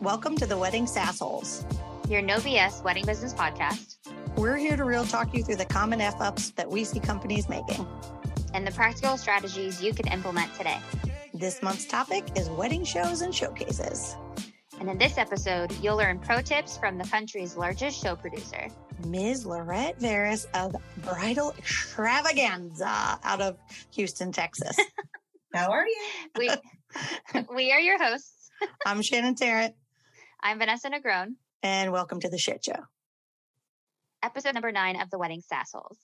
Welcome to the Wedding Sassholes. Your no BS wedding business podcast. We're here to real talk you through the common F ups that we see companies making and the practical strategies you can implement today. This month's topic is wedding shows and showcases. And in this episode, you'll learn pro tips from the country's largest show producer, Ms. Laurette Veres of Bridal Extravaganza out of Houston, Texas. How are you? We, we are your hosts. I'm Shannon Tarrant. I'm Vanessa Negron. And welcome to the Shit Show. Episode number nine of the Wedding Sassholes.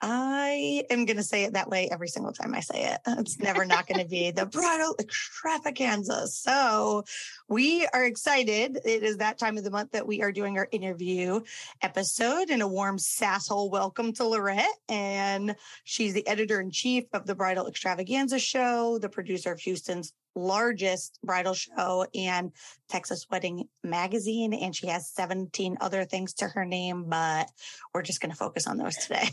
I am going to say it that way every single time I say it. It's never not going to be the bridal extravaganza. So we are excited. It is that time of the month that we are doing our interview episode and a warm sasshole welcome to Laurette. And she's the editor in chief of the Bridal Extravaganza show, the producer of Houston's largest bridal show and Texas Wedding Magazine. And she has 17 other things to her name, but we're just going to focus on those today.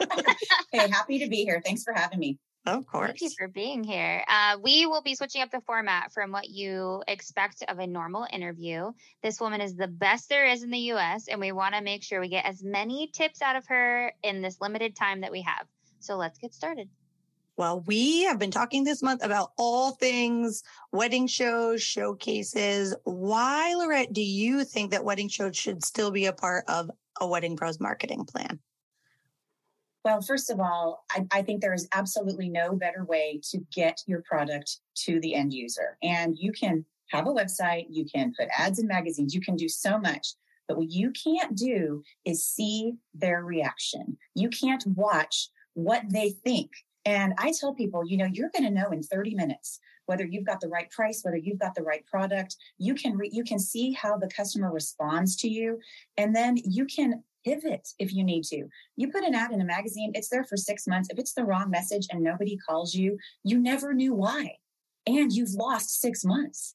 hey, happy to be here. Thanks for having me. Of course. Thank you for being here. Uh, we will be switching up the format from what you expect of a normal interview. This woman is the best there is in the US, and we want to make sure we get as many tips out of her in this limited time that we have. So let's get started. Well, we have been talking this month about all things wedding shows, showcases. Why, Laurette, do you think that wedding shows should still be a part of a wedding pros marketing plan? Well, first of all, I, I, think there is absolutely no better way to get your product to the end user. And you can have a website, you can put ads in magazines, you can do so much. But what you can't do is see their reaction. You can't watch what they think. And I tell people, you know, you're going to know in 30 minutes whether you've got the right price, whether you've got the right product. You can re- you can see how the customer responds to you, and then you can pivot if you need to. You put an ad in a magazine, it's there for six months. If it's the wrong message and nobody calls you, you never knew why. And you've lost six months.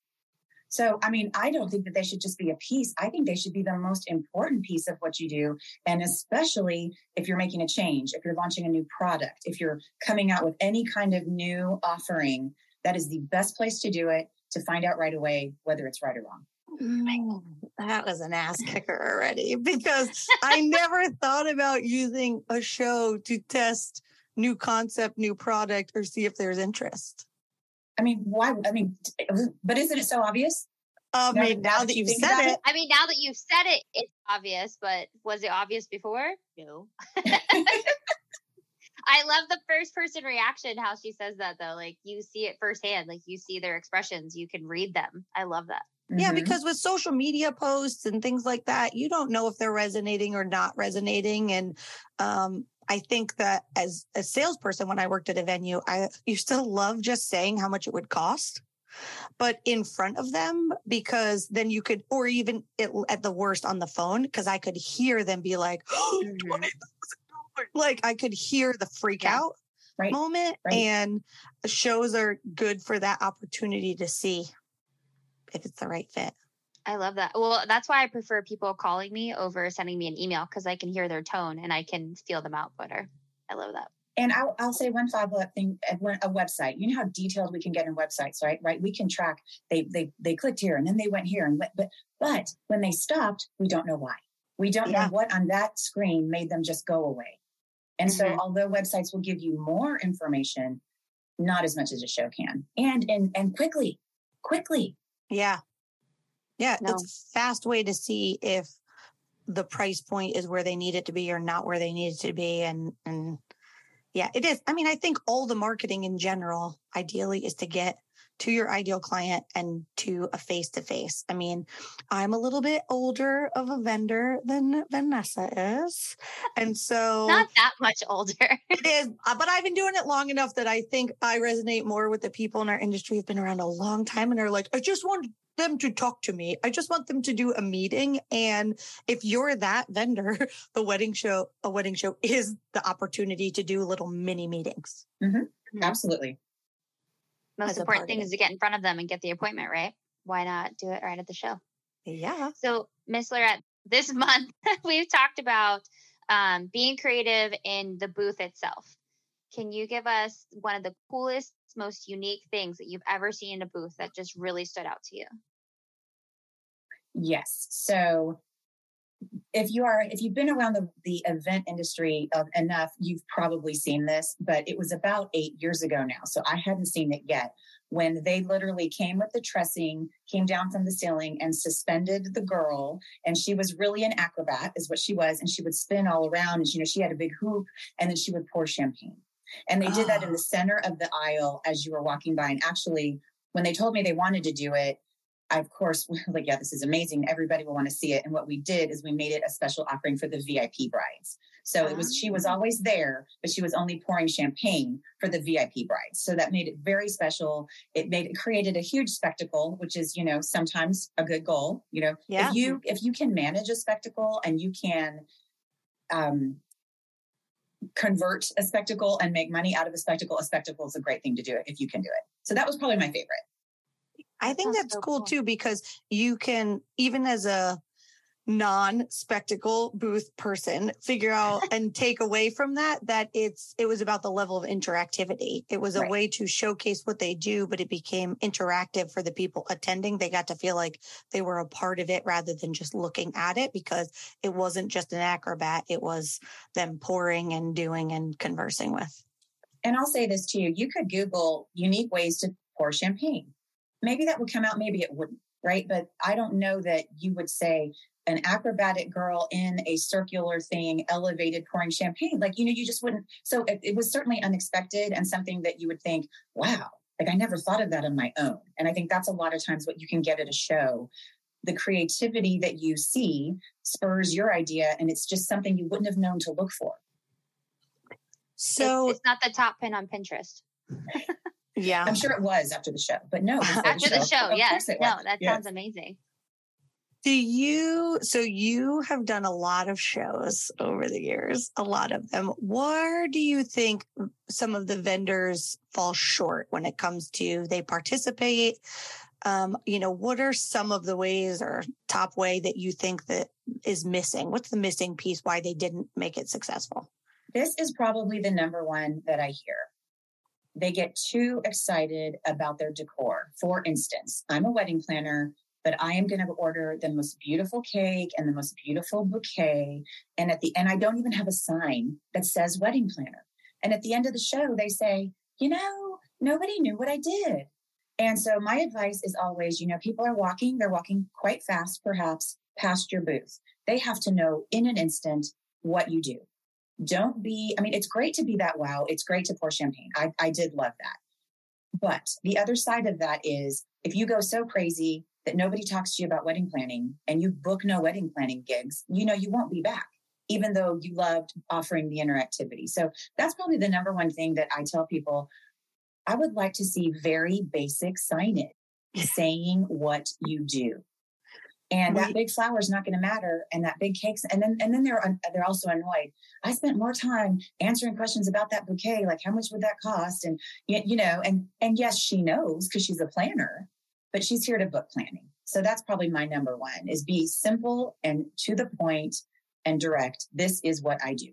So, I mean, I don't think that they should just be a piece. I think they should be the most important piece of what you do. And especially if you're making a change, if you're launching a new product, if you're coming out with any kind of new offering, that is the best place to do it to find out right away whether it's right or wrong. Man, that was an ass kicker already because I never thought about using a show to test new concept, new product, or see if there's interest. I mean, why? I mean, but isn't it so obvious? I mean, now, now that you've said it, it, I mean, now that you've said it, it's obvious. But was it obvious before? No. I love the first person reaction, how she says that though. Like you see it firsthand, like you see their expressions, you can read them. I love that. Yeah, mm-hmm. because with social media posts and things like that, you don't know if they're resonating or not resonating. And um, I think that as a salesperson, when I worked at a venue, I used to love just saying how much it would cost, but in front of them, because then you could, or even it, at the worst on the phone, because I could hear them be like, oh, mm-hmm. like I could hear the freak yeah. out right. moment. Right. And shows are good for that opportunity to see if it's the right fit. I love that. Well, that's why I prefer people calling me over sending me an email because I can hear their tone and I can feel them out better. I love that. And I'll, I'll say one follow up thing: a website. You know how detailed we can get in websites, right? Right. We can track. They they they clicked here and then they went here and went, but but when they stopped, we don't know why. We don't yeah. know what on that screen made them just go away. And mm-hmm. so, although websites will give you more information, not as much as a show can, and and and quickly, quickly. Yeah. Yeah. No. It's a fast way to see if the price point is where they need it to be or not where they need it to be. And, and yeah, it is. I mean, I think all the marketing in general, ideally, is to get to your ideal client and to a face to face. I mean, I'm a little bit older of a vendor than Vanessa is. And so not that much older. it is, uh, but I've been doing it long enough that I think I resonate more with the people in our industry who've been around a long time and are like, I just want them to talk to me. I just want them to do a meeting. And if you're that vendor, the wedding show, a wedding show is the opportunity to do little mini meetings. Mm-hmm. mm-hmm. Absolutely most important thing is to get in front of them and get the appointment, right? Why not do it right at the show? Yeah. So, Miss Laurette, this month we've talked about um, being creative in the booth itself. Can you give us one of the coolest, most unique things that you've ever seen in a booth that just really stood out to you? Yes. So if you are if you've been around the, the event industry of enough you've probably seen this but it was about eight years ago now so i hadn't seen it yet when they literally came with the trussing came down from the ceiling and suspended the girl and she was really an acrobat is what she was and she would spin all around and you know she had a big hoop and then she would pour champagne and they did that in the ah. center of the aisle as you were walking by and actually when they told me they wanted to do it I, of course, like, yeah, this is amazing. Everybody will want to see it. And what we did is we made it a special offering for the VIP brides. So it was, she was ah. always there, but she was only pouring champagne for the VIP brides. So that made it very special. It made it created a huge spectacle, which is, you know, sometimes a good goal. You know, yeah. if you if you can manage a spectacle and you can um convert a spectacle and make money out of a spectacle, a spectacle is a great thing to do if you can do it. So that was probably my favorite. I think that's, that's so cool, cool. too because you can even as a non-spectacle booth person figure out and take away from that that it's it was about the level of interactivity. It was a right. way to showcase what they do but it became interactive for the people attending. They got to feel like they were a part of it rather than just looking at it because it wasn't just an acrobat. It was them pouring and doing and conversing with. And i'll say this to you you could google unique ways to pour champagne maybe that would come out, maybe it wouldn't, right? But I don't know that you would say an acrobatic girl in a circular thing, elevated pouring champagne. Like, you know, you just wouldn't. So it, it was certainly unexpected and something that you would think, wow, like I never thought of that on my own. And I think that's a lot of times what you can get at a show. The creativity that you see spurs your idea, and it's just something you wouldn't have known to look for. So it's, it's not the top pin on Pinterest. Yeah. I'm sure it was after the show, but no. after the show, the show yes. No, that yes. sounds amazing. Do you, so you have done a lot of shows over the years, a lot of them. Where do you think some of the vendors fall short when it comes to they participate? Um, you know, what are some of the ways or top way that you think that is missing? What's the missing piece why they didn't make it successful? This is probably the number one that I hear they get too excited about their decor. For instance, I'm a wedding planner, but I am going to order the most beautiful cake and the most beautiful bouquet. And at the end, I don't even have a sign that says wedding planner. And at the end of the show, they say, you know, nobody knew what I did. And so my advice is always, you know, people are walking, they're walking quite fast, perhaps past your booth. They have to know in an instant what you do. Don't be, I mean, it's great to be that wow. It's great to pour champagne. I, I did love that. But the other side of that is if you go so crazy that nobody talks to you about wedding planning and you book no wedding planning gigs, you know, you won't be back, even though you loved offering the interactivity. So that's probably the number one thing that I tell people. I would like to see very basic signage saying what you do and that big flower is not going to matter and that big cakes and then and then they're they're also annoyed. I spent more time answering questions about that bouquet like how much would that cost? And you know and and yes she knows because she's a planner but she's here to book planning. So that's probably my number one is be simple and to the point and direct this is what i do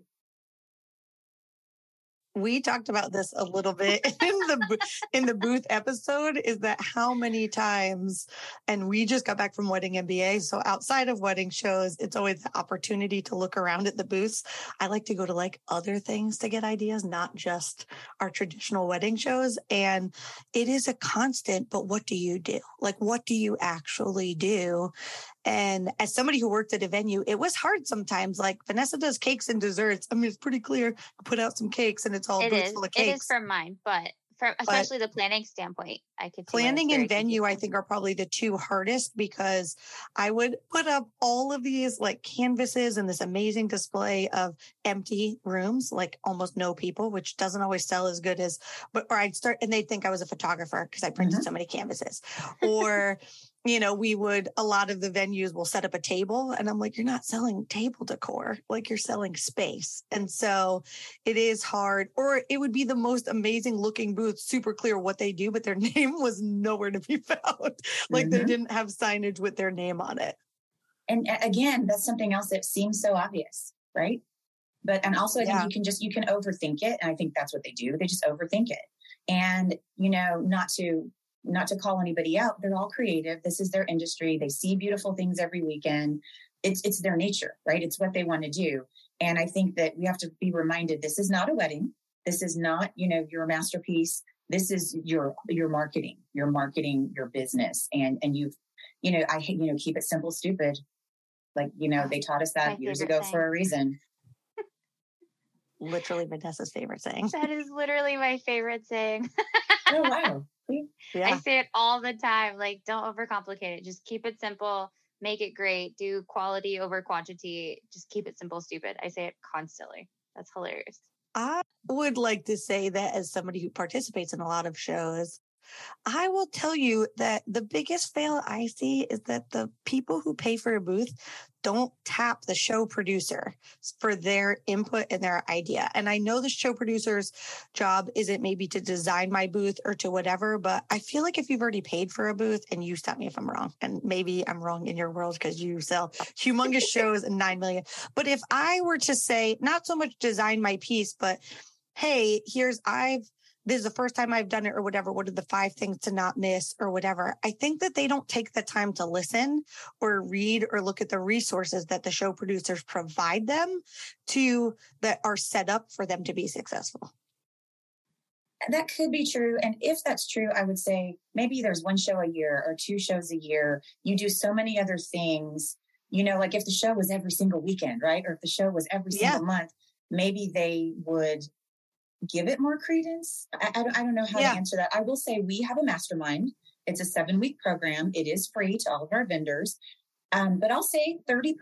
we talked about this a little bit in the in the booth episode is that how many times and we just got back from wedding MBA so outside of wedding shows it's always the opportunity to look around at the booths. I like to go to like other things to get ideas not just our traditional wedding shows and it is a constant but what do you do? Like what do you actually do and as somebody who worked at a venue, it was hard sometimes. Like Vanessa does cakes and desserts. I mean, it's pretty clear. Put out some cakes and it's all it is. full of cakes. It is from mine, but from especially but the planning standpoint, I could planning and venue. I think are probably the two hardest because I would put up all of these like canvases and this amazing display of empty rooms, like almost no people, which doesn't always sell as good as. But or I'd start and they'd think I was a photographer because I printed mm-hmm. so many canvases, or you know, we would, a lot of the venues will set up a table. And I'm like, you're not selling table decor, like you're selling space. And so it is hard, or it would be the most amazing looking booth, super clear what they do, but their name was nowhere to be found. like mm-hmm. they didn't have signage with their name on it. And again, that's something else that seems so obvious, right? But, and also I think yeah. you can just, you can overthink it. And I think that's what they do. They just overthink it. And, you know, not to not to call anybody out, they're all creative. This is their industry. They see beautiful things every weekend. It's it's their nature, right? It's what they want to do. And I think that we have to be reminded this is not a wedding. This is not, you know, your masterpiece. This is your your marketing, your marketing, your business. And and you've, you know, I you know, keep it simple, stupid. Like, you know, they taught us that years ago thing. for a reason. literally Vanessa's favorite saying. That is literally my favorite saying. oh wow. Yeah. I say it all the time. Like, don't overcomplicate it. Just keep it simple. Make it great. Do quality over quantity. Just keep it simple, stupid. I say it constantly. That's hilarious. I would like to say that as somebody who participates in a lot of shows, I will tell you that the biggest fail I see is that the people who pay for a booth don't tap the show producer for their input and their idea. And I know the show producer's job isn't maybe to design my booth or to whatever, but I feel like if you've already paid for a booth and you stop me if I'm wrong, and maybe I'm wrong in your world because you sell humongous shows and 9 million. But if I were to say, not so much design my piece, but hey, here's I've this is the first time I've done it or whatever. What are the five things to not miss or whatever? I think that they don't take the time to listen or read or look at the resources that the show producers provide them to that are set up for them to be successful. That could be true. And if that's true, I would say maybe there's one show a year or two shows a year. You do so many other things. You know, like if the show was every single weekend, right? Or if the show was every single yeah. month, maybe they would give it more credence. I, I, don't, I don't know how yeah. to answer that. I will say we have a mastermind. It's a seven week program. It is free to all of our vendors. Um, but I'll say 30%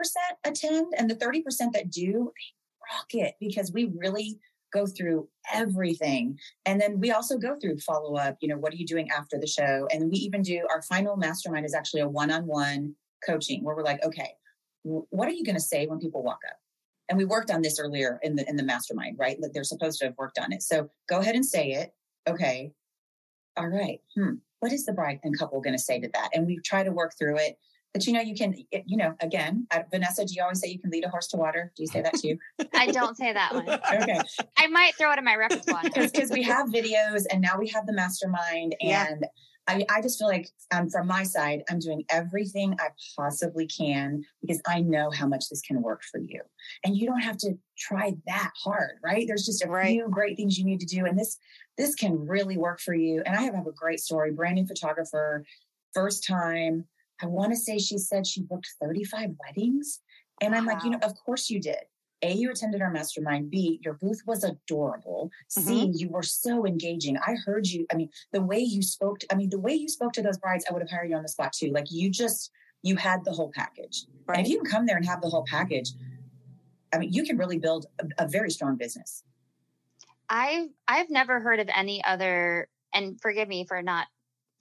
attend, and the 30% that do, they rock it because we really go through everything. And then we also go through follow up. You know, what are you doing after the show? And we even do our final mastermind is actually a one on one coaching where we're like, okay, what are you going to say when people walk up? And we worked on this earlier in the in the mastermind right? They're supposed to have worked on it. So go ahead and say it. Okay. All right. Hmm. What is the bride and couple going to say to that? And we try to work through it. But you know you can you know again vanessa do you always say you can lead a horse to water? Do you say that too? I don't say that one. Okay. I might throw it in my repertoire because we have videos and now we have the mastermind and yeah. I, I just feel like um, from my side, I'm doing everything I possibly can because I know how much this can work for you. And you don't have to try that hard, right? There's just a right. few great things you need to do. And this, this can really work for you. And I have, have a great story, brand new photographer, first time. I want to say she said she booked 35 weddings. And I'm like, you know, of course you did. A, you attended our mastermind. B, your booth was adorable. Mm-hmm. C, you were so engaging. I heard you. I mean, the way you spoke, to, I mean, the way you spoke to those brides, I would have hired you on the spot too. Like you just, you had the whole package. Right. And if you can come there and have the whole package, I mean, you can really build a, a very strong business. I've I've never heard of any other, and forgive me for not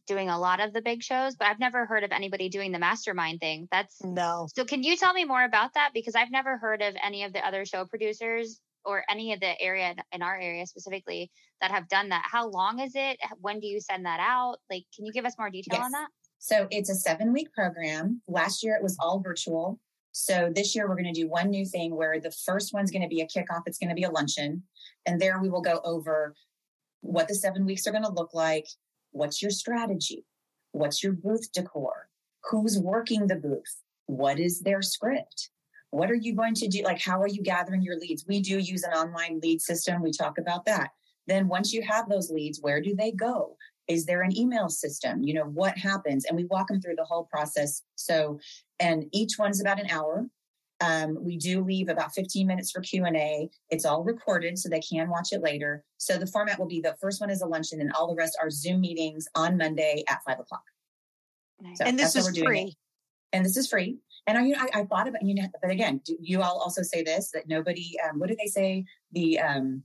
doing a lot of the big shows, but I've never heard of anybody doing the mastermind thing. That's no. So can you tell me more about that? Because I've never heard of any of the other show producers or any of the area in our area specifically that have done that. How long is it? When do you send that out? Like, can you give us more detail yes. on that? So it's a seven week program. Last year it was all virtual. So this year we're going to do one new thing where the first one's going to be a kickoff. It's going to be a luncheon. And there we will go over what the seven weeks are going to look like, What's your strategy? What's your booth decor? Who's working the booth? What is their script? What are you going to do? Like, how are you gathering your leads? We do use an online lead system. We talk about that. Then, once you have those leads, where do they go? Is there an email system? You know, what happens? And we walk them through the whole process. So, and each one's about an hour. Um, we do leave about 15 minutes for q&a it's all recorded so they can watch it later. So the format will be the first one is a luncheon and all the rest are zoom meetings on monday at 5 o'clock. So and this is free. And this is free. And I, you know, I, I thought about you know but again you all also say this that nobody um, what do they say? The um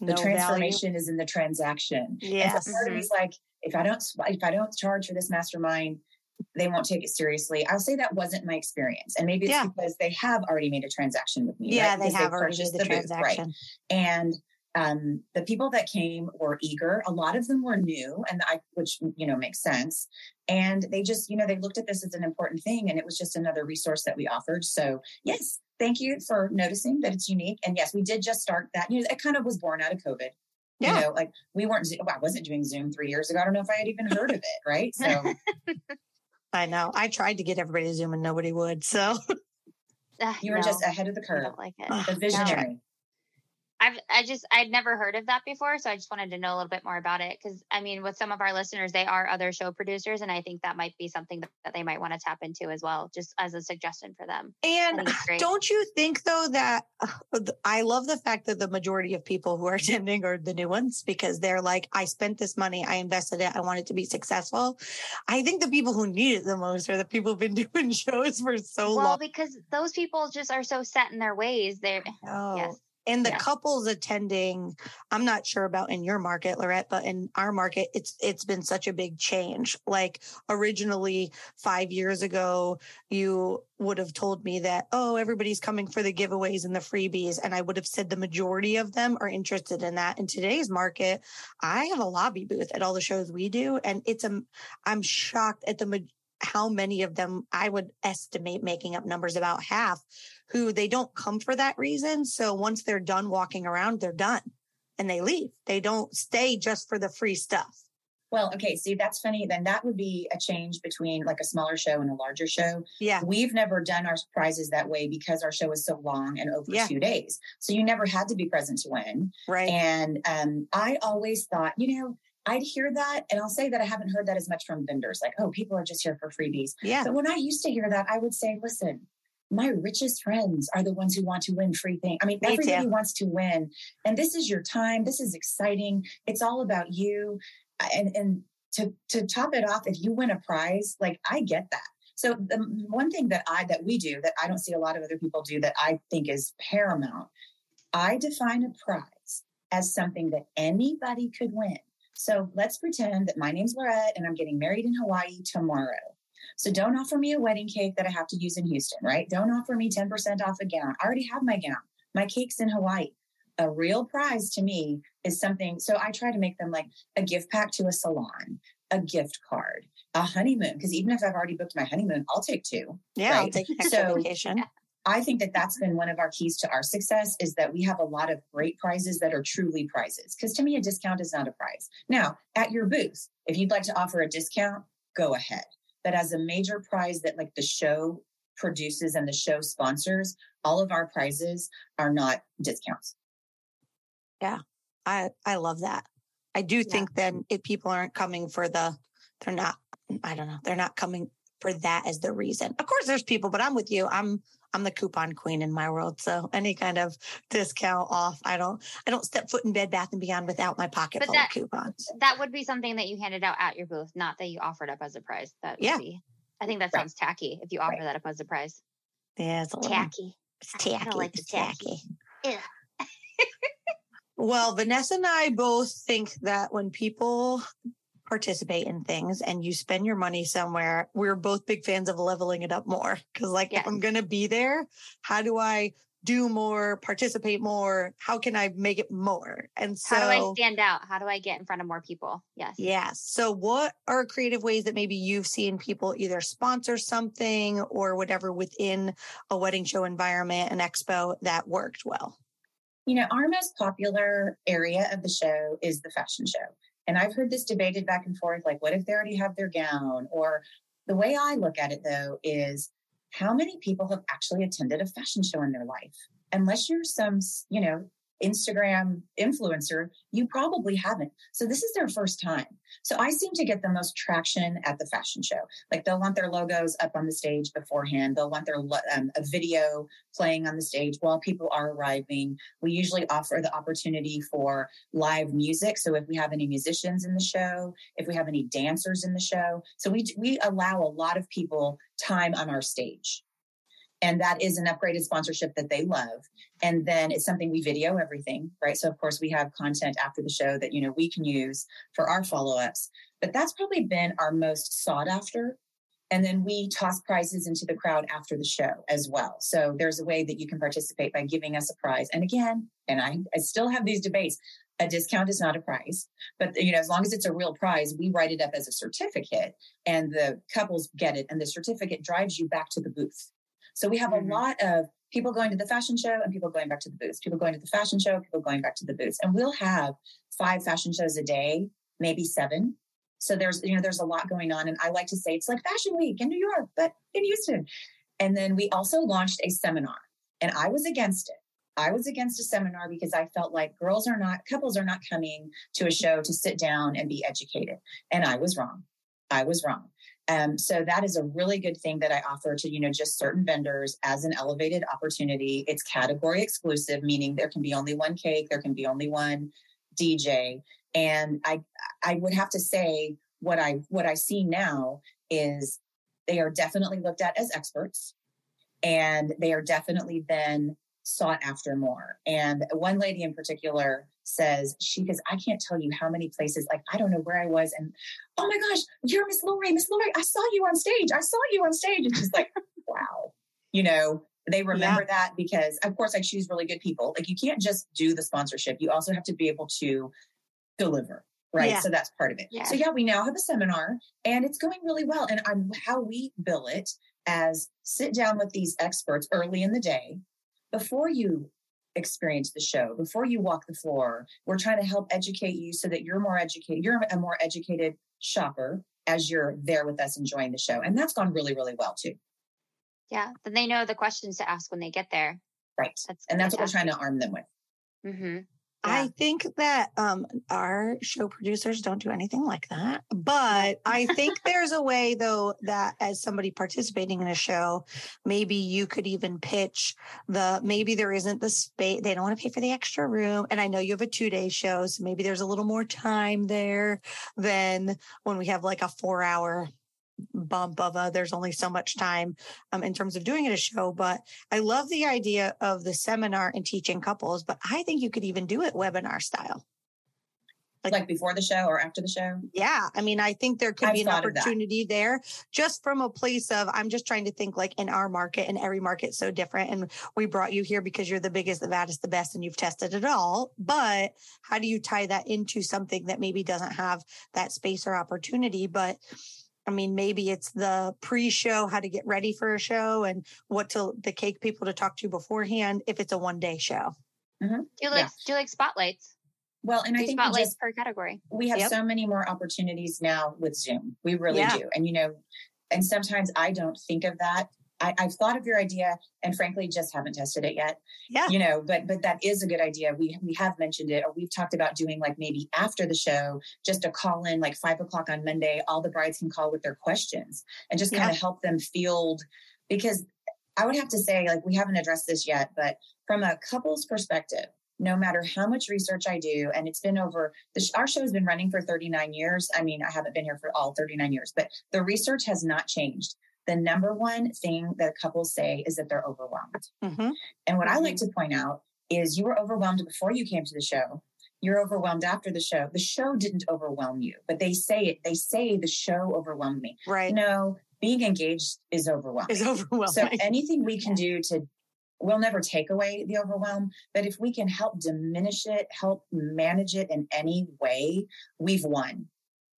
the no transformation value. is in the transaction. Yeah so part mm-hmm. of me is like if i don't if i don't charge for this mastermind they won't take it seriously. I'll say that wasn't my experience. And maybe it's yeah. because they have already made a transaction with me. Yeah, right? they have already made the, the transaction. Booth, right? And um, the people that came were eager. A lot of them were new, and I, which you know makes sense. And they just, you know, they looked at this as an important thing, and it was just another resource that we offered. So yes, thank you for noticing that it's unique. And yes, we did just start that. You know, it kind of was born out of COVID. Yeah. You know, like we weren't, well, I wasn't doing Zoom three years ago. I don't know if I had even heard of it. Right. So I know. I tried to get everybody to Zoom and nobody would. So ah, you were no, just ahead of the curve. Like it. The visionary. I've I just I'd never heard of that before, so I just wanted to know a little bit more about it because I mean, with some of our listeners, they are other show producers, and I think that might be something that, that they might want to tap into as well, just as a suggestion for them. And don't you think though that uh, I love the fact that the majority of people who are attending are the new ones because they're like, I spent this money, I invested it, I want it to be successful. I think the people who need it the most are the people who've been doing shows for so well, long. Well, because those people just are so set in their ways. They're yes and the yeah. couples attending i'm not sure about in your market laurette but in our market it's it's been such a big change like originally five years ago you would have told me that oh everybody's coming for the giveaways and the freebies and i would have said the majority of them are interested in that in today's market i have a lobby booth at all the shows we do and it's a i'm shocked at the how many of them I would estimate making up numbers about half who they don't come for that reason. So once they're done walking around, they're done and they leave. They don't stay just for the free stuff. Well, okay, see, that's funny. Then that would be a change between like a smaller show and a larger show. Yeah. We've never done our prizes that way because our show is so long and over yeah. two days. So you never had to be present to win. Right. And um, I always thought, you know, I'd hear that, and I'll say that I haven't heard that as much from vendors, like, oh, people are just here for freebies. Yeah. But when I used to hear that, I would say, listen, my richest friends are the ones who want to win free things. I mean, Me everybody too. wants to win. And this is your time. This is exciting. It's all about you. And and to to top it off, if you win a prize, like I get that. So the one thing that I that we do that I don't see a lot of other people do that I think is paramount, I define a prize as something that anybody could win. So let's pretend that my name's Laurette and I'm getting married in Hawaii tomorrow. So don't offer me a wedding cake that I have to use in Houston, right? Don't offer me 10% off a gown. I already have my gown. My cake's in Hawaii. A real prize to me is something. So I try to make them like a gift pack to a salon, a gift card, a honeymoon. Because even if I've already booked my honeymoon, I'll take two. Yeah, right? I'll take an so, vacation. I think that that's been one of our keys to our success is that we have a lot of great prizes that are truly prizes. Because to me, a discount is not a prize. Now, at your booth, if you'd like to offer a discount, go ahead. But as a major prize that like the show produces and the show sponsors, all of our prizes are not discounts. Yeah, I I love that. I do yeah. think then if people aren't coming for the, they're not. I don't know. They're not coming for that as the reason. Of course, there's people, but I'm with you. I'm I'm the coupon queen in my world. So any kind of discount off, I don't I don't step foot in Bed Bath and Beyond without my pocket but full that, of coupons. That would be something that you handed out at your booth, not that you offered up as a prize. That yeah. Be, I think that sounds right. tacky if you offer right. that up as a prize. Yeah, it's a little tacky. It's tacky. I like it's tacky. tacky. well, Vanessa and I both think that when people participate in things and you spend your money somewhere, we're both big fans of leveling it up more. Cause like yes. if I'm gonna be there, how do I do more, participate more? How can I make it more? And so how do I stand out? How do I get in front of more people? Yes. Yes. So what are creative ways that maybe you've seen people either sponsor something or whatever within a wedding show environment, an expo that worked well? You know, our most popular area of the show is the fashion show. And I've heard this debated back and forth like, what if they already have their gown? Or the way I look at it, though, is how many people have actually attended a fashion show in their life? Unless you're some, you know, Instagram influencer, you probably haven't. So this is their first time. So I seem to get the most traction at the fashion show. Like they'll want their logos up on the stage beforehand. They'll want their um, a video playing on the stage while people are arriving. We usually offer the opportunity for live music. So if we have any musicians in the show, if we have any dancers in the show, so we we allow a lot of people time on our stage and that is an upgraded sponsorship that they love. And then it's something we video everything right? So of course we have content after the show that you know we can use for our follow-ups. But that's probably been our most sought after. And then we toss prizes into the crowd after the show as well. So there's a way that you can participate by giving us a prize. And again and i, I still have these debates. A discount is not a prize but you know as long as it's a real prize we write it up as a certificate and the couples get it and the certificate drives you back to the booth So we have mm-hmm. a lot of people going to the fashion show and people going back to the booths, people going to the fashion show, people going back to the booths. And we'll have five fashion shows a day, maybe seven. So there's, you know, there's a lot going on. And I like to say it's like fashion week in New York, but in Houston. And then we also launched a seminar and I was against it. I was against a seminar because I felt like girls are not, couples are not coming to a show to sit down and be educated. And I was wrong. I was wrong. Um, so that is a really good thing that I offer to, you know, just certain vendors as an elevated opportunity. It's category exclusive, meaning there can be only one cake, there can be only one DJ. And I I would have to say what I what I see now is they are definitely looked at as experts and they are definitely then sought after more. And one lady in particular says she goes, I can't tell you how many places, like I don't know where I was, and oh my gosh, you're Miss Lori, Miss Lori, I saw you on stage. I saw you on stage. And she's like, wow. You know, they remember yeah. that because of course I choose really good people. Like you can't just do the sponsorship. You also have to be able to deliver. Right. Yeah. So that's part of it. Yeah. So yeah, we now have a seminar and it's going really well. And I'm how we bill it as sit down with these experts early in the day before you experience the show, before you walk the floor. We're trying to help educate you so that you're more educated, you're a more educated shopper as you're there with us enjoying the show. And that's gone really, really well too. Yeah. Then they know the questions to ask when they get there. Right. That's and that's what we're trying to arm them with. Mm-hmm. I think that um, our show producers don't do anything like that. But I think there's a way, though, that as somebody participating in a show, maybe you could even pitch the maybe there isn't the space, they don't want to pay for the extra room. And I know you have a two day show, so maybe there's a little more time there than when we have like a four hour bump of a there's only so much time um, in terms of doing it a show but i love the idea of the seminar and teaching couples but i think you could even do it webinar style. Like, like before the show or after the show? Yeah i mean i think there could I've be an opportunity there just from a place of i'm just trying to think like in our market and every market's so different and we brought you here because you're the biggest the baddest the best and you've tested it all but how do you tie that into something that maybe doesn't have that space or opportunity? But I mean, maybe it's the pre-show, how to get ready for a show, and what to the cake people to talk to beforehand. If it's a one-day show, mm-hmm. do you like yeah. do you like spotlights? Well, and do I think spotlights just, per category. We have yep. so many more opportunities now with Zoom. We really yeah. do, and you know, and sometimes I don't think of that I, have thought of your idea and frankly just haven't tested it yet. Yeah. You know, but but that is a good idea. We we have mentioned it or we've talked about doing like maybe after the show, just a call in like five o'clock on Monday. All the brides can call with their questions and just kind of help them field because I would have to say, like, we haven't addressed this yet, but from a couple's perspective, no matter how much research I do, and it's been over, the, our show has been running for 39 years. I mean, I haven't been here for all 39 years, but the research has not changed the number one thing that couples say is that they're overwhelmed. Mm-hmm. And what. I like mm-hmm. to point out is you were overwhelmed before you came to the show. You're overwhelmed after the show. The show didn't overwhelm you, but they say it. They say the show overwhelmed me. Right. No, being engaged is overwhelming. Is overwhelming. So anything we can do to we'll never take away the overwhelm, but if we can help diminish it, help manage it in any way, we've won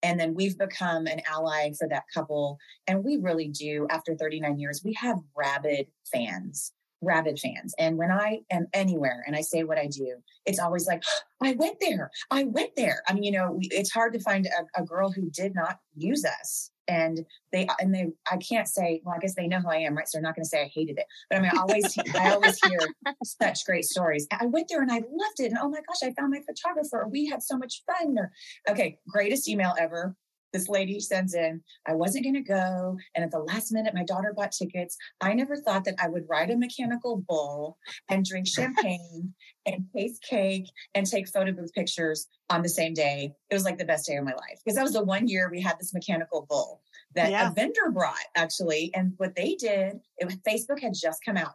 and then we've become an ally for that couple and we really do after 39 years we have rabid fans rabid fans and when i am anywhere and i say what i do it's always like i went there i went there. I mean you know we, it's hard to find a, a girl who did not use us and they and they I can't say well I guess they know who I am right? So they're not going to say I hated it. But I mean I always I always hear such great stories. I went there and I loved it and oh my gosh I found my photographer we had so much fun. Or okay greatest email ever this lady sends in, I wasn't going to go. And at the last minute, my daughter bought tickets. I never thought that I would ride a mechanical bull and drink champagne and taste cake and take photo booth pictures on the same day. It was like the best day of my life because that was the one year we had this mechanical bull that yeah. a vendor brought actually. And what they did, it, Facebook had just come out.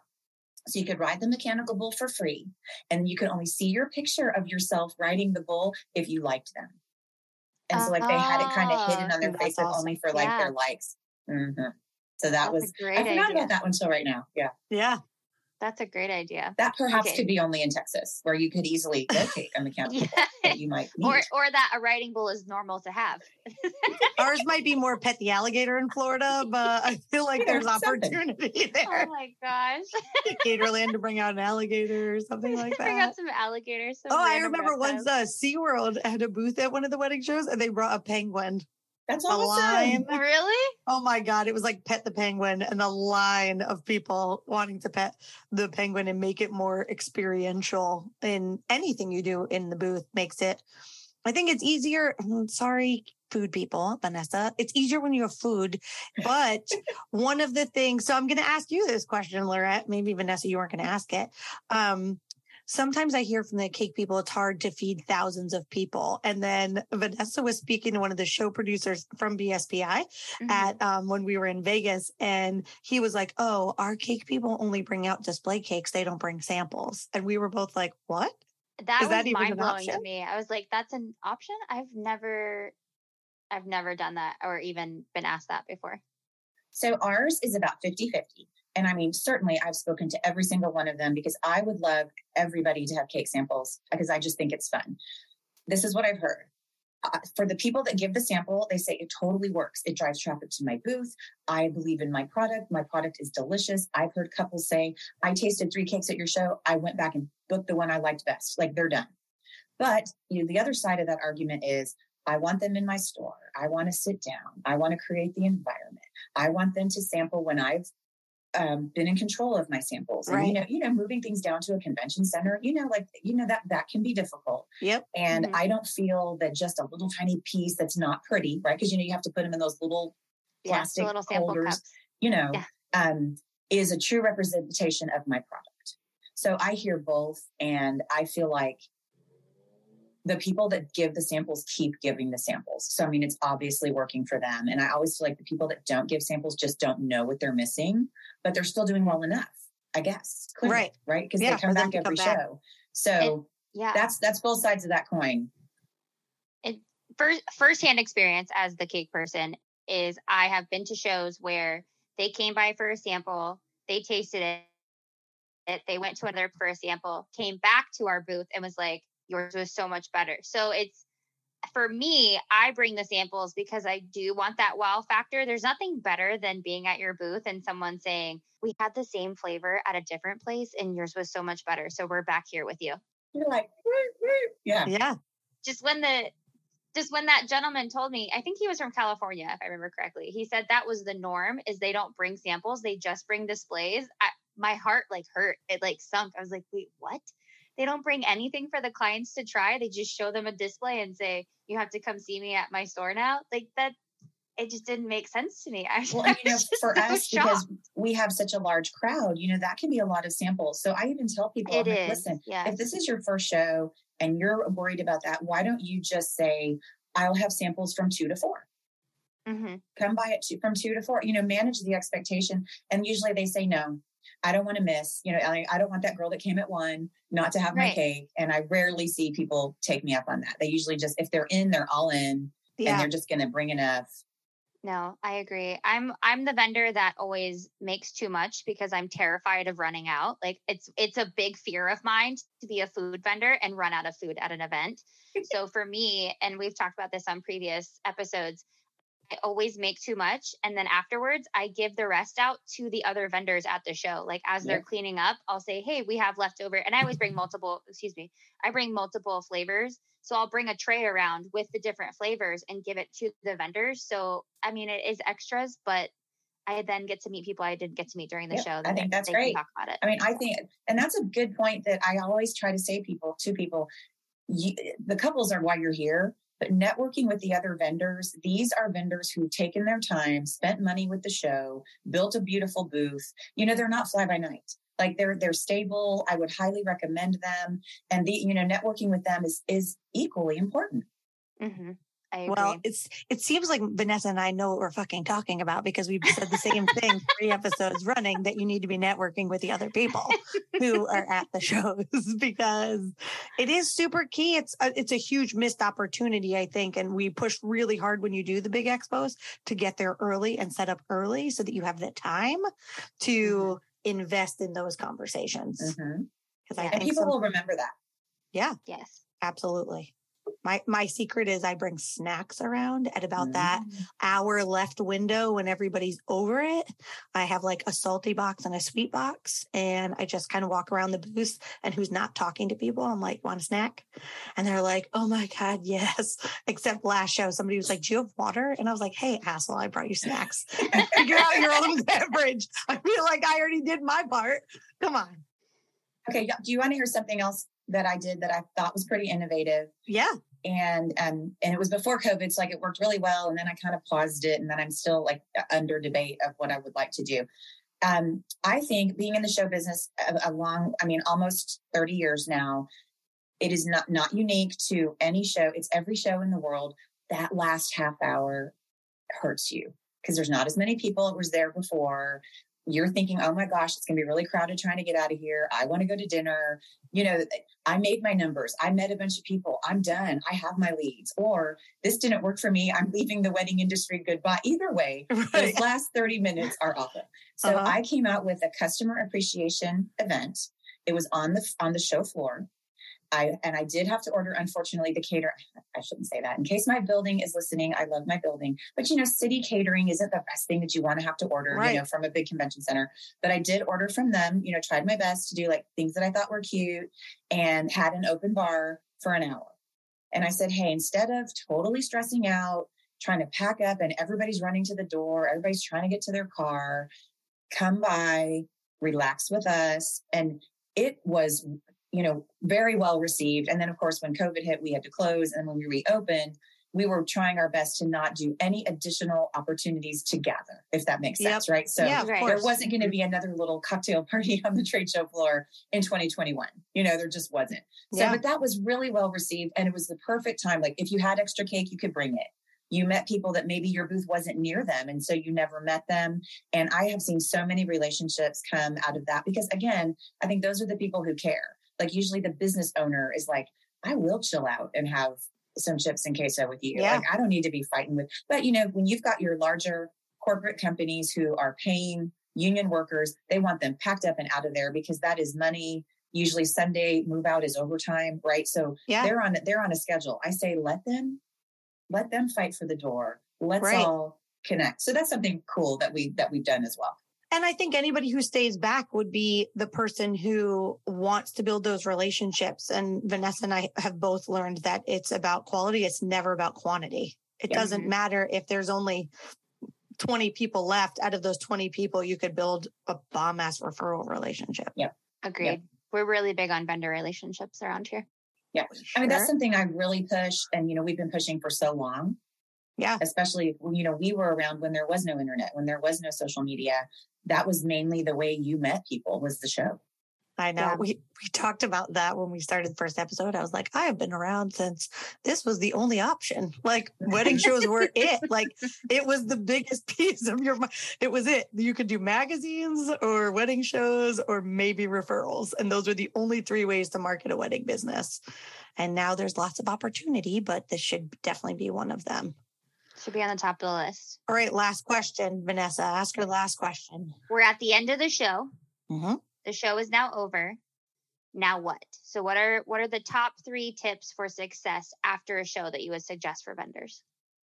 So you could ride the mechanical bull for free and you could only see your picture of yourself riding the bull if you liked them. And so like they had it kind of hidden on their oh, Facebook awesome. only for like yeah. their likes. Mm-hmm. So that That's was I forgot idea. about that one till right now. Yeah. Yeah. That's a great idea. That perhaps Okay. could be only in Texas, where you could easily locate a mechanical Yeah. bull that you might need. Or or that a riding bull is normal to have. Ours might be more pet the alligator in Florida, but I feel like there's something. opportunity Oh there. my gosh. Gatorland to bring out an alligator or something like Bring that. out some alligators. some Oh, I remember once reptiles. uh, SeaWorld had a booth at one of the wedding shows and they brought a penguin. That's A awesome. line. Really? Oh my God. It was like pet the penguin and a line of people wanting to pet the penguin and make it more experiential in anything you do in the booth makes it. I think it's easier. mm, Sorry, food people, Vanessa. It's easier when you have food. But one of the things, so I'm going to ask you this question, Laurette. Maybe Vanessa, you weren't going to ask it. Um, sometimes I hear from the cake people, it's hard to feed thousands of people. And then Vanessa was speaking to one of the show producers from BSPI Mhm. at um, when we were in Vegas, and he was like, "Oh, our cake people only bring out display cakes; they don't bring samples." And we were both like, "What?" that is was that mind blowing to me. I was like, that's an option? I've never I've never done that or even been asked that before. So ours is about 50 50. And I mean, certainly I've spoken to every single one of them because I would love everybody to have cake samples because I just think it's fun. This is what I've heard. Uh, for the people that give the sample, they say it totally works. It drives traffic to my booth. I believe in my product. My product is delicious. I've heard couples say, I tasted three cakes at your show. I went back and booked the one I liked best. Like they're done. But you know, the other side of that argument is I want them in my store. I want to sit down. I want to create the environment. I want them to sample when I've um, been in control of my samples. And you know, you know, moving things down to a convention center, you know, like you know that that can be difficult. Yep. And Mhm. I don't feel that just a little tiny piece that's not pretty, right? Because you know you have to put them in those little Yeah, plastic the little sample holders, cups. you know, Yeah. um, is a true representation of my product. So I hear both, and I feel like the people that give the samples keep giving the samples. So I mean, it's obviously working for them. And I always feel like the people that don't give samples just don't know what they're missing, but they're still doing well enough, I guess. clearly, Right. Right. Because Yeah, they come back to come every back. show. So Yeah. that's that's both sides of that coin. And first firsthand experience as the cake person is I have been to shows where they came by for a sample, they tasted it, it they went to another for a sample, came back to our booth and was like, yours was so much better. So it's for me, I bring the samples because I do want that wow factor. There's nothing better than being at your booth and someone saying, We had the same flavor at a different place and yours was so much better. So we're back here with you. You're like, "Woo, woo." yeah. Yeah. just when the just when that gentleman told me i think he was from california if i remember correctly he said that was the norm is they don't bring samples they just bring displays I, my heart like hurt it like sunk i was like wait what they don't bring anything for the clients to try they just show them a display and say you have to come see me at my store now like that it just didn't make sense to me I, Well, I you know, for so us, shocked. because we have such a large crowd, you know, that can be a lot of samples. So I even tell people, like, listen, yes. if this is your first show and you're worried about that, why don't you just say, I'll have samples from two to four? hmm Come by it two, from two to four, you know, manage the expectation. And usually they say, no, I don't want to miss, you know, I, I don't want that girl that came at one not to have my cake. And I rarely see people take me up on that. They usually just, if they're in, they're all in and they're just going to bring enough. No, I agree. I'm I'm the vendor that always makes too much because I'm terrified of running out. Like it's it's a big fear of mine to be a food vendor and run out of food at an event. so for me, and we've talked about this on previous episodes, I always make too much and then afterwards I give the rest out to the other vendors at the show. Like as they're cleaning up, I'll say, "Hey, we have leftover." And I always bring multiple, excuse me. I bring multiple flavors. So I'll bring a tray around with the different flavors and give it to the vendors. So I mean, it is extras, but I then get to meet people I didn't get to meet during the show. I think that's great. Talk about it. I mean, I think, and that's a good point that I always try to say people to people. You, the couples are why you're here, but networking with the other vendors. These are vendors who've taken their time, spent money with the show, built a beautiful booth. You know, they're not fly by night. Like they're they're stable. I would highly recommend them, and the you know networking with them is is equally important. hmm agree. Well, it's it seems like Vanessa and I know what we're fucking talking about because we've said the same thing three episodes running that you need to be networking with the other people who are at the shows because it is super key. It's a, it's a huge missed opportunity, I think, and we push really hard when you do the big expos to get there early and set up early so that you have the time to invest in those conversations because Mhm. I Yeah. And think people some- will remember that. yeah, Yes. absolutely. My my secret is I bring snacks around at about that Mm. hour left window when everybody's over it. I have like a salty box and a sweet box, and I just kind of walk around the booth. And who's not talking to people, I'm like, "Want a snack?" And they're like, "Oh my god, yes!" Except last show, somebody was like, "Do you have water?" And I was like, "Hey, asshole, I brought you snacks. Figure out your own beverage." I feel like I already did my part. Come on, Okay. Do you want to hear something else that I did that I thought was pretty innovative? yeah, and um and it was before covid so like it worked really well and then i kind of paused it and then i'm still like under debate of what i would like to do. Um i think being in the show business a, a long i mean almost 30 years now it is not not unique to any show. It's every show in the world that last half hour hurts you because there's not as many people. It was there before you're thinking oh my gosh it's going to be really crowded trying to get out of here i want to go to dinner you know I made my numbers. I met a bunch of people. I'm done. I have my leads. Or this didn't work for me. I'm leaving the wedding industry. Goodbye. Either way, right. those last 30 minutes are awful. So Uh-huh. I came out with a customer appreciation event. It was on the on the show floor. I and I did have to order, unfortunately, the cater. I shouldn't say that. In case my building is listening, I love my building. But you know, city catering isn't the best thing that you want to have to order, Right. you know, from a big convention center. But I did order from them, you know, tried my best to do like things that I thought were cute and had an open bar for an hour. And I said, hey, instead of totally stressing out, trying to pack up and everybody's running to the door, everybody's trying to get to their car, come by, relax with us. And it was, you know, very well received. And then, of course, when COVID hit, we had to close. And when we reopened, we were trying our best to not do any additional opportunities to gather, if that makes Yep. sense, right? So yeah, there course. wasn't going to be another little cocktail party on the trade show floor in 2021. You know, there just wasn't. So, Yeah. but that was really well received. And it was the perfect time. Like, if you had extra cake, you could bring it. You met people that maybe your booth wasn't near them. And so you never met them. And I have seen so many relationships come out of that because, again, I think those are the people who care. Like, usually the business owner is like, I will chill out and have some chips and queso with you. Yeah. Like, I don't need to be fighting with, but you know, when you've got your larger corporate companies who are paying union workers, they want them packed up and out of there because that is money. Usually Sunday move out is overtime, right? So yeah, they're on they're on a schedule. I say let them let them fight for the door. Let's Right. all connect. So that's something cool that we that we've done as well. And I think anybody who stays back would be the person who wants to build those relationships. And Vanessa and I have both learned that it's about quality. It's never about quantity. It Yeah. doesn't matter if there's only 20 people left out of those 20 people, you could build a bomb ass referral relationship. Yep. Agreed. We're really big on vendor relationships around here. Yeah. I mean, that's something I really push, and you know, we've been pushing for so long. Yeah. Especially, you know, we were around when there was no internet, when there was no social media. That was mainly the way you met people was the show. I know. Yeah. We we talked about that when we started the first episode. I was like, I have been around since this was the only option. Like wedding shows were it. Like it was the biggest piece of your. It was it. You could do magazines or wedding shows or maybe referrals, and those were the only three ways to market a wedding business. And now there's lots of opportunity, but this should definitely be one of them. Should be on the top of the list. All right, last question, Vanessa. Ask her last question. We're at the end of the show. Mhm. The show is now over. Now what? So what are what are the top three tips for success after a show that you would suggest for vendors?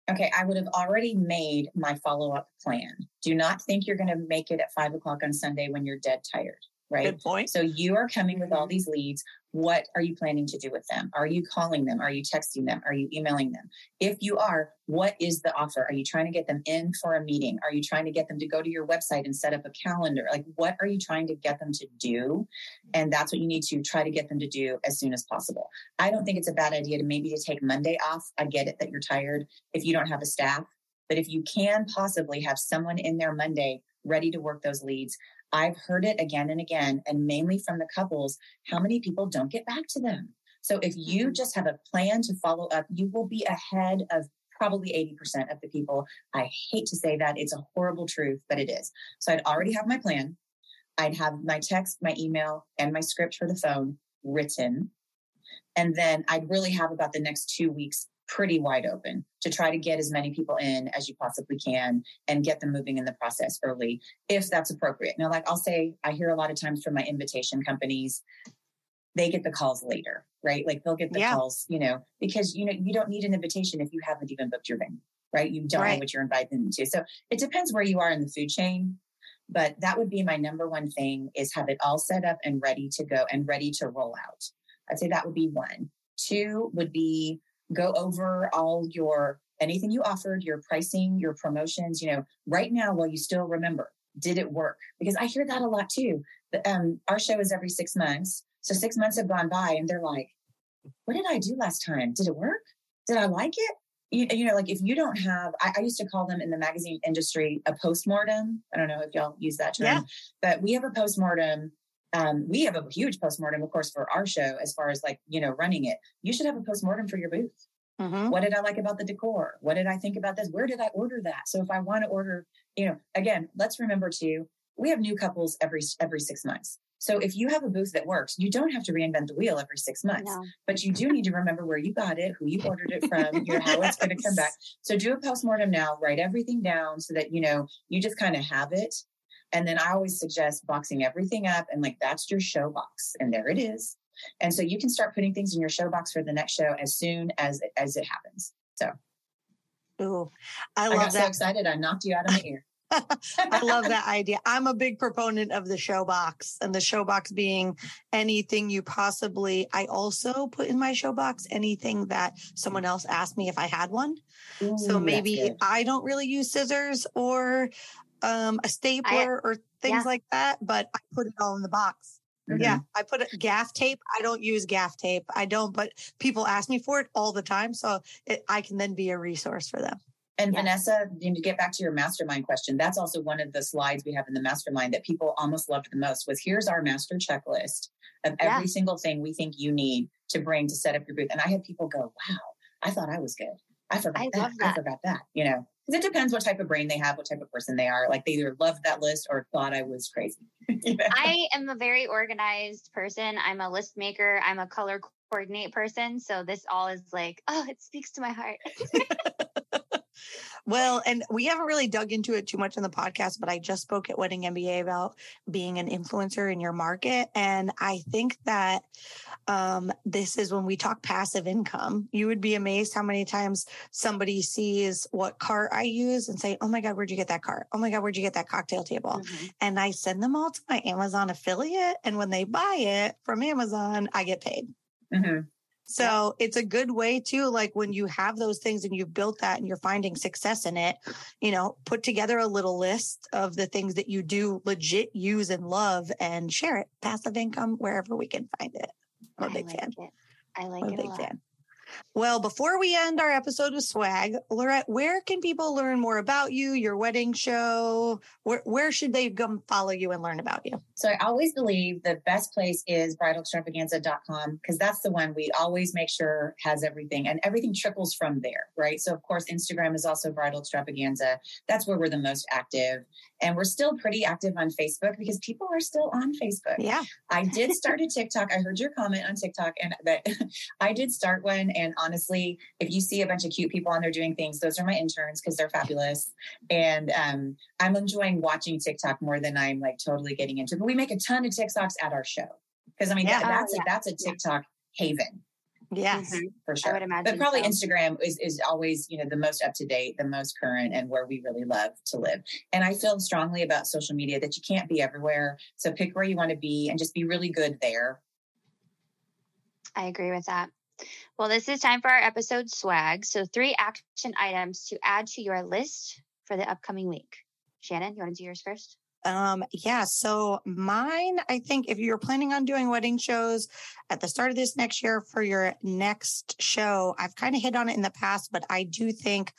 Okay, I would have already made my follow up plan. Do not think you're going to make it at five o'clock on Sunday when you're dead tired, right? Good point. So you are coming with all these leads. What are you planning to do with them? Are you calling them? Are you texting them? Are you emailing them? If you are, what is the offer? Are you trying to get them in for a meeting? Are you trying to get them to go to your website and set up a calendar? Like, what are you trying to get them to do? And that's what you need to try to get them to do as soon as possible. I don't think it's a bad idea to maybe to take Monday off. I get it that you're tired if you don't have a staff, but if you can possibly have someone in there Monday ready to work those leads, I've heard it again and again, and mainly from the couples, how many people don't get back to them. So if you Mhm. just have a plan to follow up, you will be ahead of probably 80% of the people. I hate to say that. It's a horrible truth, but it is. So I'd already have my plan. I'd have my text, my email, and my script for the phone written. And then I'd really have about the next two weeks pretty wide open to try to get as many people in as you possibly can and get them moving in the process early if that's appropriate. Now, like I'll say, I hear a lot of times from my invitation companies, they get the calls later, right? Like they'll get the yeah. calls, you know, because you know, you don't need an invitation if you haven't even booked your venue, right? You don't right. know what you're inviting them to. So it depends where you are in the food chain. But that would be my number one thing is have it all set up and ready to go and ready to roll out. I'd say that would be one. Two would be go over all your anything you offered, your pricing, your promotions, you know, right now while you still remember, did it work? Because I hear that a lot too. Um, our show is every six months. So six months have gone by and they're like, what did I do last time? Did it work? Did I like it? You, you know, like if you don't have, I, I, used to call them in the magazine industry a postmortem. I don't know if y'all use that term, yeah. but we have a postmortem um, we have a huge postmortem, of course, for our show as far as like, you know, running it. You should have a postmortem for your booth. Mm-hmm. What did I like about the decor? What did I think about this? Where did I order that? So if I want to order, you know, again, let's remember too, we have new couples every every six months. So if you have a booth that works, you don't have to reinvent the wheel every six months, no. but you do need to remember where you got it, who you ordered it from, you know, how it's going to come back. So do a postmortem now, write everything down so that, you know, you just kind of have it and then I always suggest boxing everything up and like that's your show box. And there it is. And so you can start putting things in your show box for the next show as soon as as it happens. So Ooh, I love that. I got that. so excited I knocked you out of my ear. I love that idea. I'm a big proponent of the show box and the show box being anything you possibly I also put in my show box anything that someone else asked me if I had one. Ooh, so maybe I don't really use scissors or um, a stapler I, or things yeah. like that, but I put it all in the box. Mm-hmm. Yeah, I put it gaff tape. I don't use gaff tape. I don't, but people ask me for it all the time, so it, I can then be a resource for them. And yeah. Vanessa, to get back to your mastermind question, that's also one of the slides we have in the mastermind that people almost loved the most was here's our master checklist of every yeah. single thing we think you need to bring to set up your booth. And I had people go, wow, I thought I was good. I forgot I that. that. I forgot that, you know because it depends what type of brain they have, what type of person they are. Like they either loved that list or thought I was crazy. you know? I am a very organized person. I'm a list maker. I'm a color coordinate person. So this all is like, oh, it speaks to my heart. Well, and we haven't really dug into it too much in the podcast, but I just spoke at Wedding MBA about being an influencer in your market. And I think that um, this is when we talk passive income. You would be amazed how many times somebody sees what cart I use and say, Oh my God, where'd you get that cart? Oh my God, where'd you get that cocktail table? Mm-hmm. And I send them all to my Amazon affiliate. And when they buy it from Amazon, I get paid. Mm-hmm. So it's a good way too, like when you have those things and you've built that and you're finding success in it, you know, put together a little list of the things that you do legit use and love and share it. Passive income wherever we can find it. I'm a big like fan. It. I like it. I'm a big fan. Well, before we end our episode of swag, Laurette, where can people learn more about you, your wedding show? Where, where should they come follow you and learn about you? So I always believe the best place is bridalextravaganza.com because that's the one we always make sure has everything and everything trickles from there, right? So of course, Instagram is also bridal extravaganza. That's where we're the most active. And we're still pretty active on Facebook because people are still on Facebook. Yeah. I did start a TikTok. I heard your comment on TikTok and that I did start one. And honestly, if you see a bunch of cute people on there doing things, those are my interns because they're fabulous. And um, I'm enjoying watching TikTok more than I'm like totally getting into. But we make a ton of TikToks at our show. Because I mean, yeah. that, that's, oh, yeah. a, that's a TikTok yeah. haven. Yes, mm-hmm. for sure. I would imagine. But probably so. Instagram is, is always, you know, the most up to date, the most current, and where we really love to live. And I feel strongly about social media that you can't be everywhere. So pick where you want to be and just be really good there. I agree with that. Well, this is time for our episode swag. So, three action items to add to your list for the upcoming week. Shannon, you want to do yours first? Um, yeah. So mine, I think if you're planning on doing wedding shows at the start of this next year for your next show, I've kind of hit on it in the past, but I do think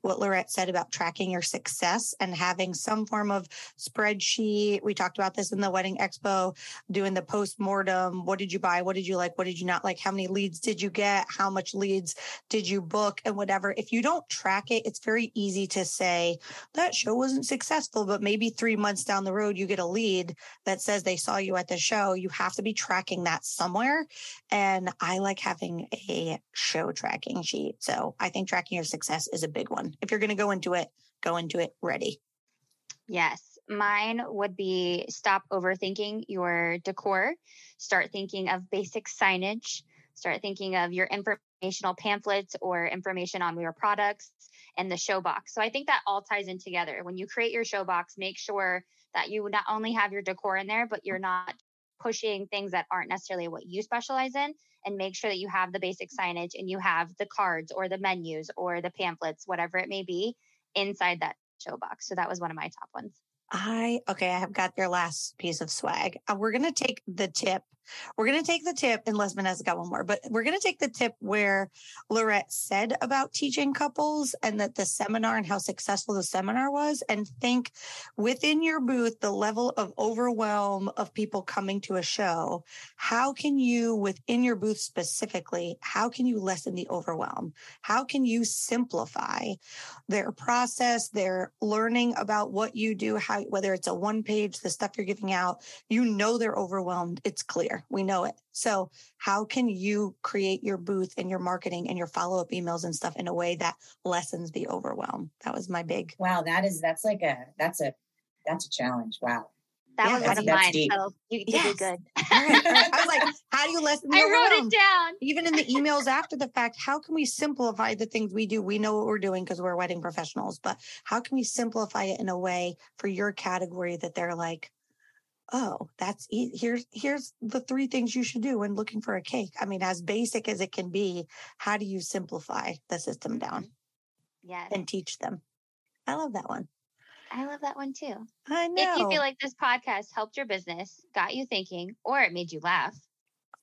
what Laurette said about tracking your success and having some form of spreadsheet. We talked about this in the wedding expo, doing the post mortem. What did you buy? What did you like? What did you not like? How many leads did you get? How much leads did you book and whatever? If you don't track it, it's very easy to say that show wasn't successful, but maybe three months months down the road you get a lead that says they saw you at the show, you have to be tracking that somewhere. And I like having a show tracking sheet. So I think tracking your success is a big one. If you're going to go into it, go into it ready. Yes. Mine would be stop overthinking your decor, start thinking of basic signage, start thinking of your informational pamphlets or information on your products and the show box. So I think that all ties in together. When you create your show box, make sure that you not only have your decor in there, but you're not pushing things that aren't necessarily what you specialize in and make sure that you have the basic signage and you have the cards or the menus or the pamphlets, whatever it may be, inside that show box. So that was one of my top ones. I, okay, I have got your last piece of swag. Uh, we're going to take the tip. We're going to take the tip, and Lesman has got one more, but we're going to take the tip where Laurette said about teaching couples and that the seminar and how successful the seminar was, and think within your booth, the level of overwhelm of people coming to a show. How can you, within your booth specifically, how can you lessen the overwhelm? How can you simplify their process, their learning about what you do, how whether it's a one page, the stuff you're giving out, you know they're overwhelmed. It's clear. We know it. So how can you create your booth and your marketing and your follow up emails and stuff in a way that lessens the overwhelm? That was my big. Wow. That is, that's like a, that's a, that's a challenge. Wow. That yeah, was one of mine. Deep. So you did yes. good. right, right. I was like, how do you lessen the I wrote it down. Even in the emails after the fact, how can we simplify the things we do? We know what we're doing because we're wedding professionals, but how can we simplify it in a way for your category that they're like, oh, that's here's here's the three things you should do when looking for a cake. I mean, as basic as it can be, how do you simplify the system down? Mm-hmm. Yes. And teach them. I love that one. I love that one too. I know. If you feel like this podcast helped your business, got you thinking, or it made you laugh,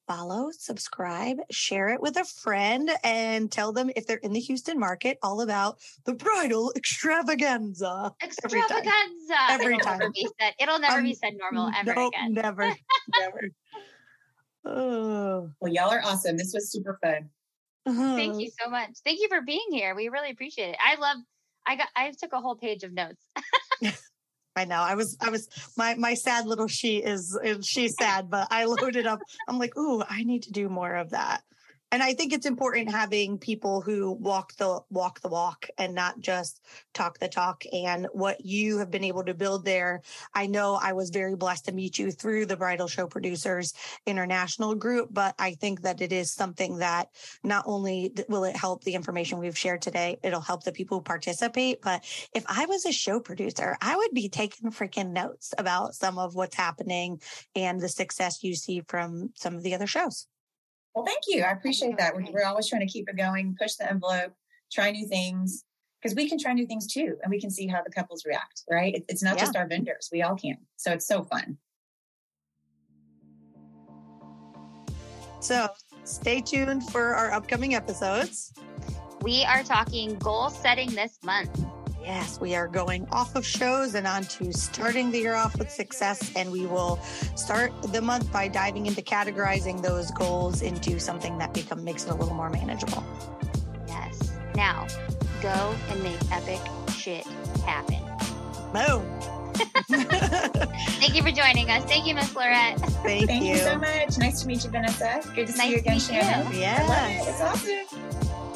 follow, subscribe, share it with a friend, and tell them if they're in the Houston market all about the bridal extravaganza. Extravaganza. Every time. Every It'll time. Never be said. It'll never um, be said normal ever nope, again. Never. never. Oh. Well, y'all are awesome. This was super fun. Uh-huh. Thank you so much. Thank you for being here. We really appreciate it. I love I got I took a whole page of notes. I know. I was, I was, my, my sad little she is, she's sad, but I loaded up. I'm like, ooh, I need to do more of that and I think it's important having people who walk the walk the walk and not just talk the talk. And what you have been able to build there, I know I was very blessed to meet you through the Bridal Show Producers International Group, but I think that it is something that not only will it help the information we've shared today, it'll help the people who participate. But if I was a show producer, I would be taking freaking notes about some of what's happening and the success you see from some of the other shows. Well, thank you. I appreciate that. We're, we're always trying to keep it going, push the envelope, try new things, because we can try new things too, and we can see how the couples react, right? It, it's not yeah. just our vendors, we all can. So it's so fun. So stay tuned for our upcoming episodes. We are talking goal setting this month. Yes, we are going off of shows and on to starting the year off with success. And we will start the month by diving into categorizing those goals into something that become makes it a little more manageable. Yes. Now, go and make epic shit happen. Boom. Thank you for joining us. Thank you, Miss Laurette. Thank, Thank you. you. so much. Nice to meet you, Vanessa. Good to nice see you again, Shannon. You. Yeah. It's awesome.